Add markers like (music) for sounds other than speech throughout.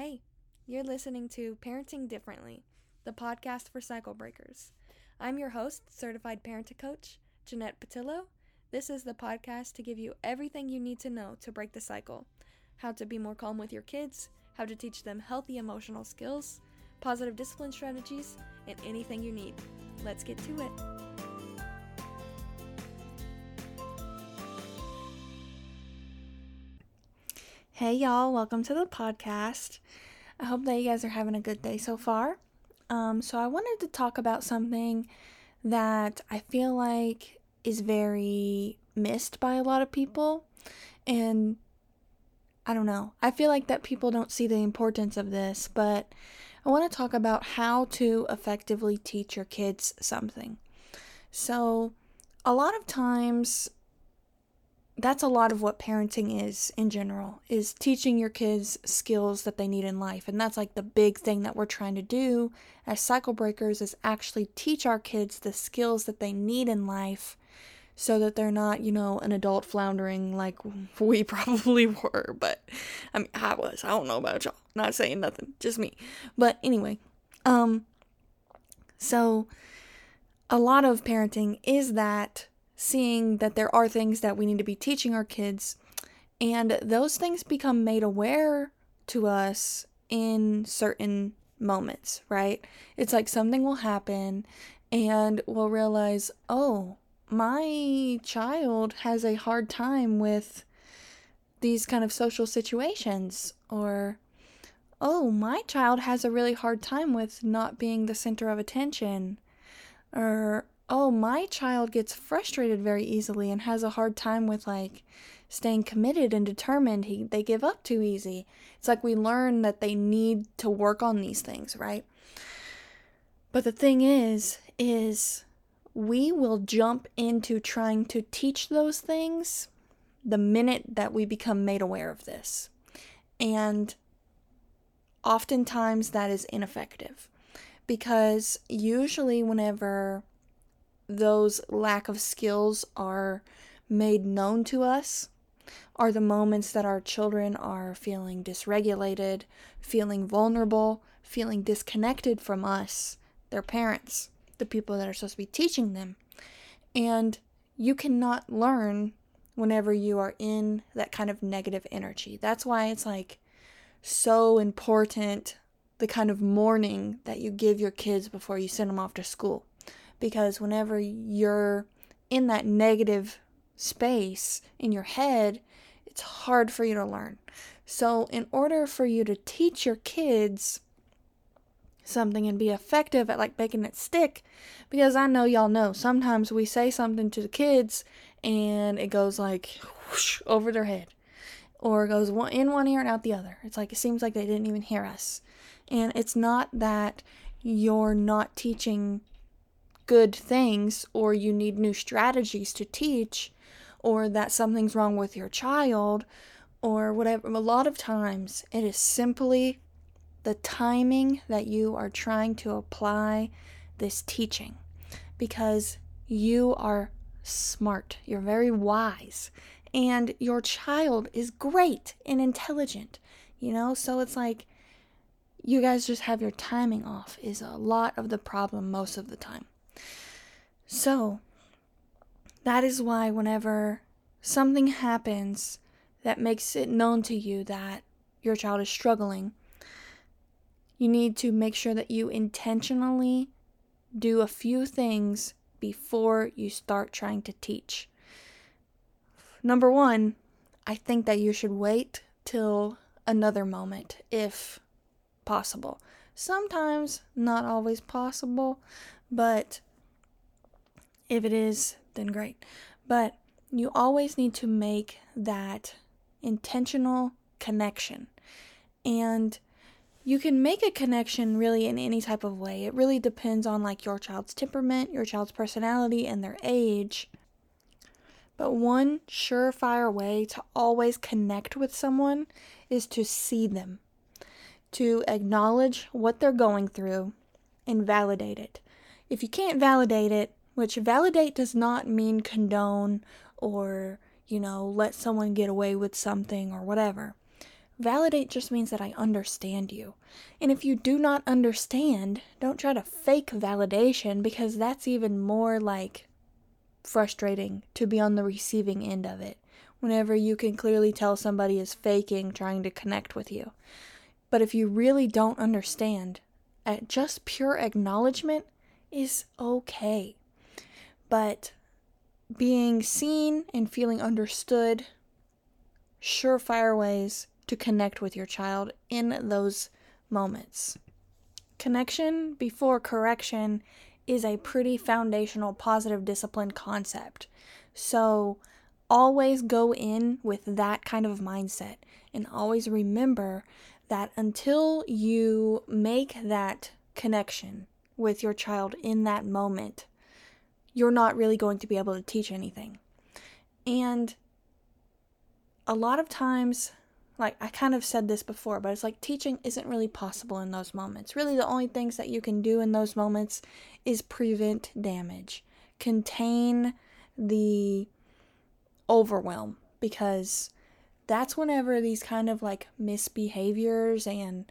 Hey, you're listening to Parenting Differently, the podcast for cycle breakers. I'm your host, certified parenting coach, Jeanette Patillo. This is the podcast to give you everything you need to know to break the cycle how to be more calm with your kids, how to teach them healthy emotional skills, positive discipline strategies, and anything you need. Let's get to it. Hey, y'all, welcome to the podcast. I hope that you guys are having a good day so far. Um, so, I wanted to talk about something that I feel like is very missed by a lot of people. And I don't know, I feel like that people don't see the importance of this, but I want to talk about how to effectively teach your kids something. So, a lot of times that's a lot of what parenting is in general is teaching your kids skills that they need in life. And that's like the big thing that we're trying to do as cycle breakers is actually teach our kids the skills that they need in life so that they're not you know an adult floundering like (laughs) we probably were. But i mean i was. I don't know about y'all. Not saying nothing. Just me. But anyway um so a lot of parenting is that seeing that there are things that we need to be teaching our kids, and those things become made aware to us in certain moments, right? It's like something will happen, and we'll realize, oh, my child has a hard time with these kind of social situations, or oh, my child has a really hard time with not being the center of attention, or oh, my child gets frustrated very easily and has a hard time with like staying committed and determined. He they give up too easy. It's like we learn that they need to work on these things, right? But the thing is is we will jump into trying to teach those things the minute that we become made aware of this. And oftentimes that is ineffective because usually whenever those lack of skills are made known to us are the moments that our children are feeling dysregulated, feeling vulnerable, feeling disconnected from us, their parents, the people that are supposed to be teaching them. And you cannot learn whenever you are in that kind of negative energy. That's why it's like so important the kind of morning that you give your kids before you send them off to school because whenever you're in that negative space in your head, it's hard for you to learn. So, in order for you to teach your kids something and be effective at like making it stick, because I know y'all know sometimes we say something to the kids and it goes like whoosh, over their head or it goes in one ear and out the other. It's like it seems like they didn't even hear us. And it's not that you're not teaching good things or you need new strategies to teach or that something's wrong with your child or whatever. A lot of times it is simply the timing that you are trying to apply this teaching because you are smart, you're very wise, and your child is great and intelligent, you know? So it's like you guys just have your timing off, is a lot of the problem most of the time. So, that is why whenever something happens that makes it known to you that your child is struggling, you need to make sure that you intentionally do a few things before you start trying to teach. Number one, I think that you should wait till another moment if possible. Sometimes not always possible, but if it is, then great. But you always need to make that intentional connection. And you can make a connection really in any type of way. It really depends on like your child's temperament, your child's personality, and their age. But one surefire way to always connect with someone is to see them, to acknowledge what they're going through and validate it. If you can't validate it, which validate does not mean condone or, you know, let someone get away with something or whatever. Validate just means that I understand you. And if you do not understand, don't try to fake validation because that's even more like frustrating to be on the receiving end of it whenever you can clearly tell somebody is faking trying to connect with you. But if you really don't understand, just pure acknowledgement is okay. But being seen and feeling understood, surefire ways to connect with your child in those moments. Connection before correction is a pretty foundational positive discipline concept. So, always go in with that kind of mindset and always remember that until you make that connection with your child in that moment, you're not really going to be able to teach anything. And a lot of times, like I kind of said this before, but it's like teaching isn't really possible in those moments. Really, the only things that you can do in those moments is prevent damage, contain the overwhelm, because that's whenever these kind of like misbehaviors and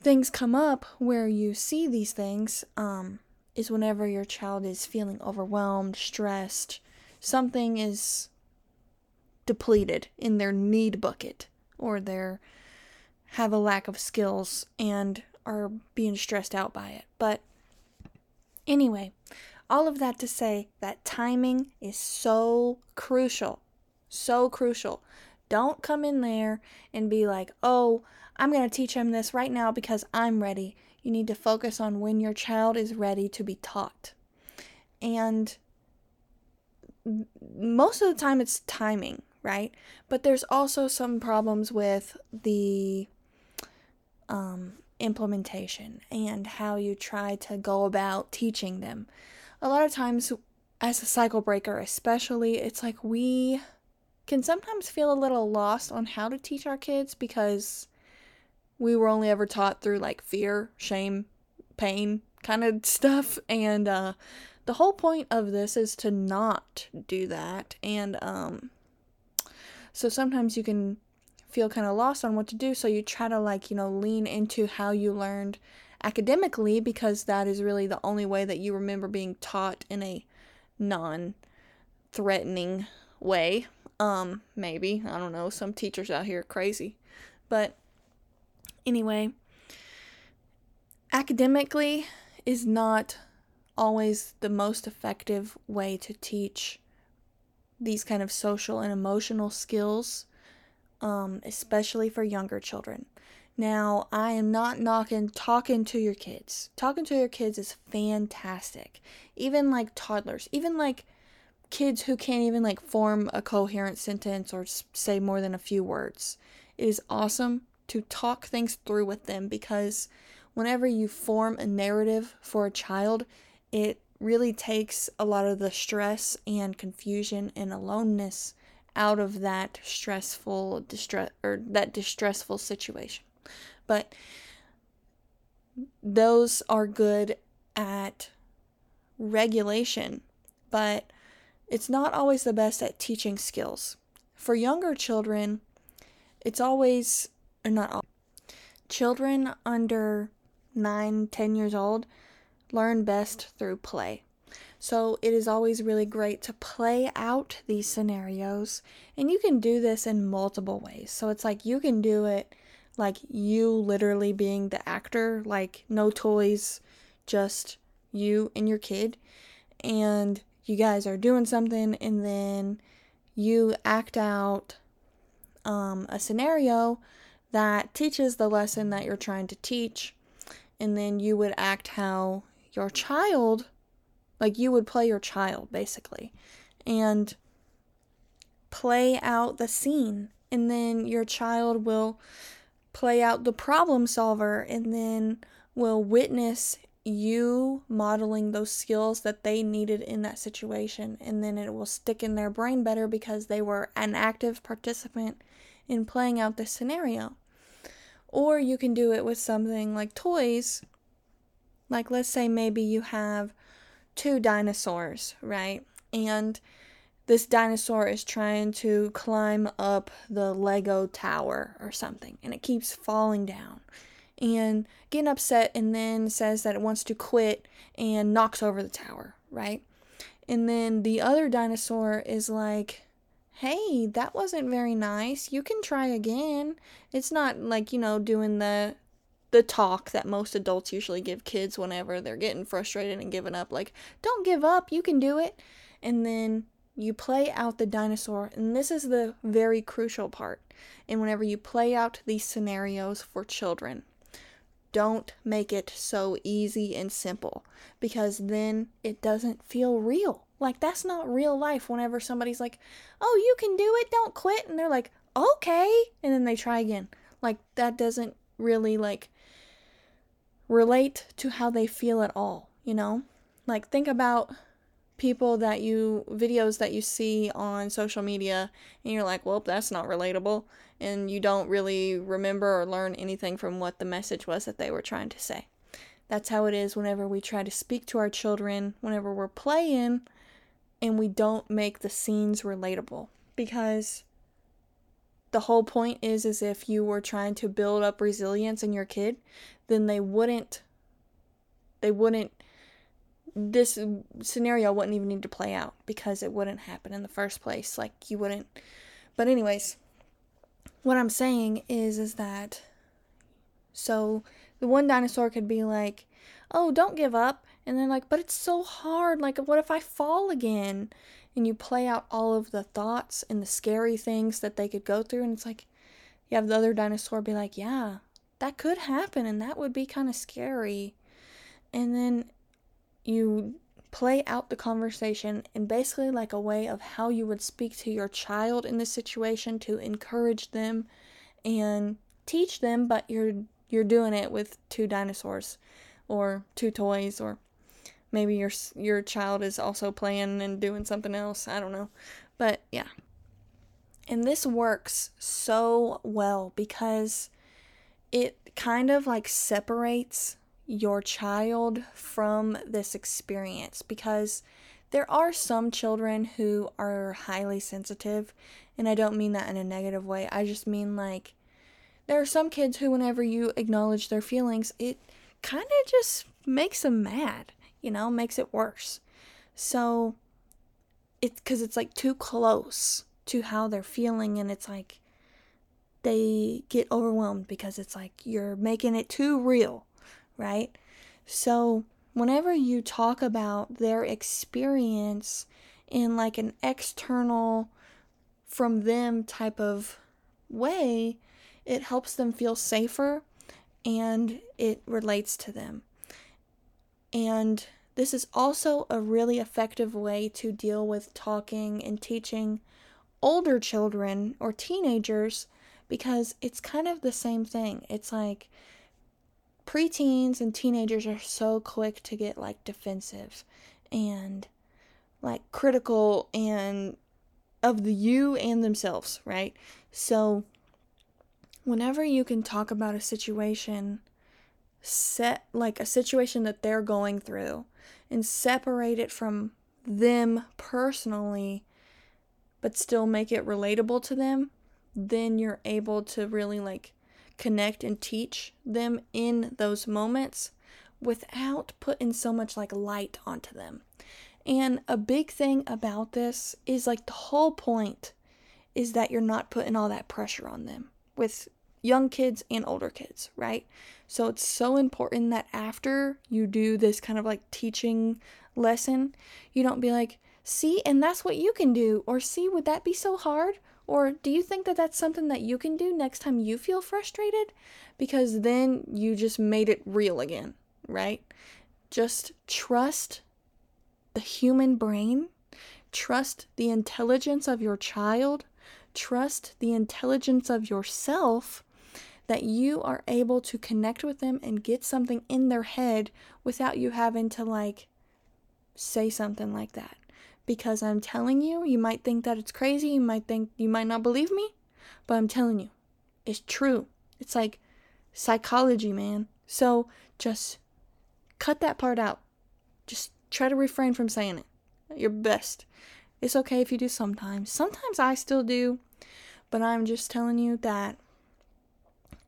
things come up where you see these things um, is whenever your child is feeling overwhelmed, stressed, something is depleted in their need bucket or they have a lack of skills and are being stressed out by it. But anyway, all of that to say that timing is so crucial. So crucial. Don't come in there and be like, oh, I'm going to teach him this right now because I'm ready. You need to focus on when your child is ready to be taught. And most of the time, it's timing right? But there's also some problems with the um, implementation and how you try to go about teaching them. A lot of times, as a cycle breaker, especially, it's like we can sometimes feel a little lost on how to teach our kids because we were only ever taught through like fear, shame, pain kind of (laughs) stuff. And uh, the whole point of this is to not do that. And um, so sometimes you can feel kind of lost on what to do. So you try to, like, you know, lean into how you learned academically because that is really the only way that you remember being taught in a non threatening way. Um, maybe. I don't know. Some teachers out here crazy. But anyway, academically is not always the most effective way to teach these kind of social and emotional skills, um, especially for younger children. Now, I am not knocking talking to your kids. Talking to your kids is fantastic. Even like toddlers, even like kids who can't even like form a coherent sentence or say more than a few words. It is awesome to talk things through with them because whenever you form a narrative for a child, it really takes a lot of the stress and confusion and aloneness out of that stressful distress or that distressful situation. But those are good at regulation, but it's not always the best at teaching skills. For younger children, it's always not all children under nine, ten years old learn best through play. So it is always really great to play out these scenarios, and you can do this in multiple ways. So it's like you can do it like you literally being the actor, like no toys, just you and your kid, and you guys are doing something, and then you act out um, a scenario that teaches the lesson that you're trying to teach, and then you would act how your child, like you would play your child basically, and play out the scene. And then your child will play out the problem solver and then will witness you modeling those skills that they needed in that situation and then it will stick in their brain better because they were an active participant in playing out this scenario. Or you can do it with something like toys like, let's say maybe you have two dinosaurs, right? And this dinosaur is trying to climb up the Lego tower or something, and it keeps falling down and getting upset, and then says that it wants to quit and knocks over the tower, right? And then the other dinosaur is like, hey, that wasn't very nice. You can try again. It's not like, you know, doing the the talk that most adults usually give kids whenever they're getting frustrated and giving up like, "Don't give up. You can do it." And then you play out the dinosaur, and this is the very crucial part. And whenever you play out these scenarios for children, don't make it so easy and simple because then it doesn't feel real. Like, that's not real life whenever somebody's like, oh, you can do it, don't quit. And they're like, okay. And then they try again. Like, that doesn't really, like, relate to how they feel at all, you know? Like, think about people that you videos that you see on social media and you're like, "Well, that's not relatable." And you don't really remember or learn anything from what the message was that they were trying to say. That's how it is whenever we try to speak to our children, whenever we're playing and we don't make the scenes relatable because the whole point is is if you were trying to build up resilience in your kid, then they wouldn't they wouldn't this scenario wouldn't even need to play out because it wouldn't happen in the first place. Like you wouldn't. But anyways, what I'm saying is is that so the one dinosaur could be like, "Oh, don't give up." And then like, "But it's so hard. Like what if I fall again?" And you play out all of the thoughts and the scary things that they could go through and it's like you have the other dinosaur be like, "Yeah, that could happen and that would be kind of scary." And then you play out the conversation in basically like a way of how you would speak to your child in this situation to encourage them and teach them but you're you're doing it with two dinosaurs or two toys or maybe your your child is also playing and doing something else i don't know but yeah and this works so well because it kind of like separates your child from this experience because there are some children who are highly sensitive, and I don't mean that in a negative way. I just mean like there are some kids who, whenever you acknowledge their feelings, it kind of just makes them mad, you know, makes it worse. So it's because it's like too close to how they're feeling, and it's like they get overwhelmed because it's like you're making it too real right? So, whenever you talk about their experience in like an external from them type of way, it helps them feel safer and it relates to them. And this is also a really effective way to deal with talking and teaching older children or teenagers because it's kind of the same thing. It's like preteens and teenagers are so quick to get like defensive and like critical and of the you and themselves, right? So whenever you can talk about a situation set like a situation that they're going through and separate it from them personally but still make it relatable to them, then you're able to really like connect and teach them in those moments without putting so much like light onto them. And a big thing about this is like the whole point is that you're not putting all that pressure on them with young kids and older kids, right? So it's so important that after you do this kind of like teaching lesson, you don't be like, see, and that's what you can do, or see, would that be so hard? Or do you think that that's something that you can do next time you feel frustrated? Because then you just made it real again, right? Just trust the human brain, trust the intelligence of your child, trust the intelligence of yourself that you are able to connect with them and get something in their head without you having to like say something like that because I'm telling you, you might think that it's crazy, you might think you might not believe me, but I'm telling you, it's true. It's like psychology, man. So just cut that part out. Just try to refrain from saying it. Your best. It's okay if you do sometimes. Sometimes I still do, but I'm just telling you that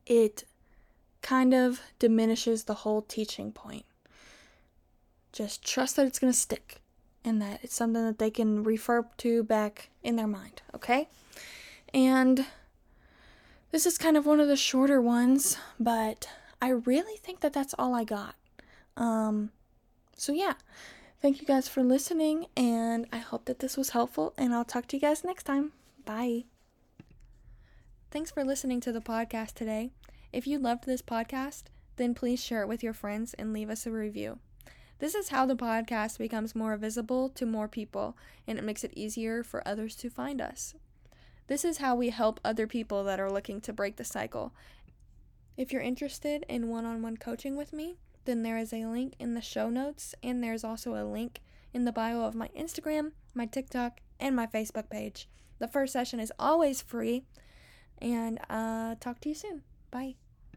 it kind of diminishes the whole teaching point. Just trust that it's going to stick and that it's something that they can refer to back in their mind, okay? And this is kind of one of the shorter ones, but I really think that that's all I got. Um, so, yeah, thank you guys for listening, and I hope that this was helpful, and I'll talk to you guys next time. Bye. Thanks for listening to the podcast today. If you loved this podcast, then please share it with your friends and leave us a review. This is how the podcast becomes more visible to more people, and it makes it easier for others to find us. This is how we help other people that are looking to break the cycle. If you're interested in one on one coaching with me, then there is a link in the show notes, and there's also a link in the bio of my Instagram, my TikTok, and my Facebook page. The first session is always free, and uh, talk to you soon. Bye.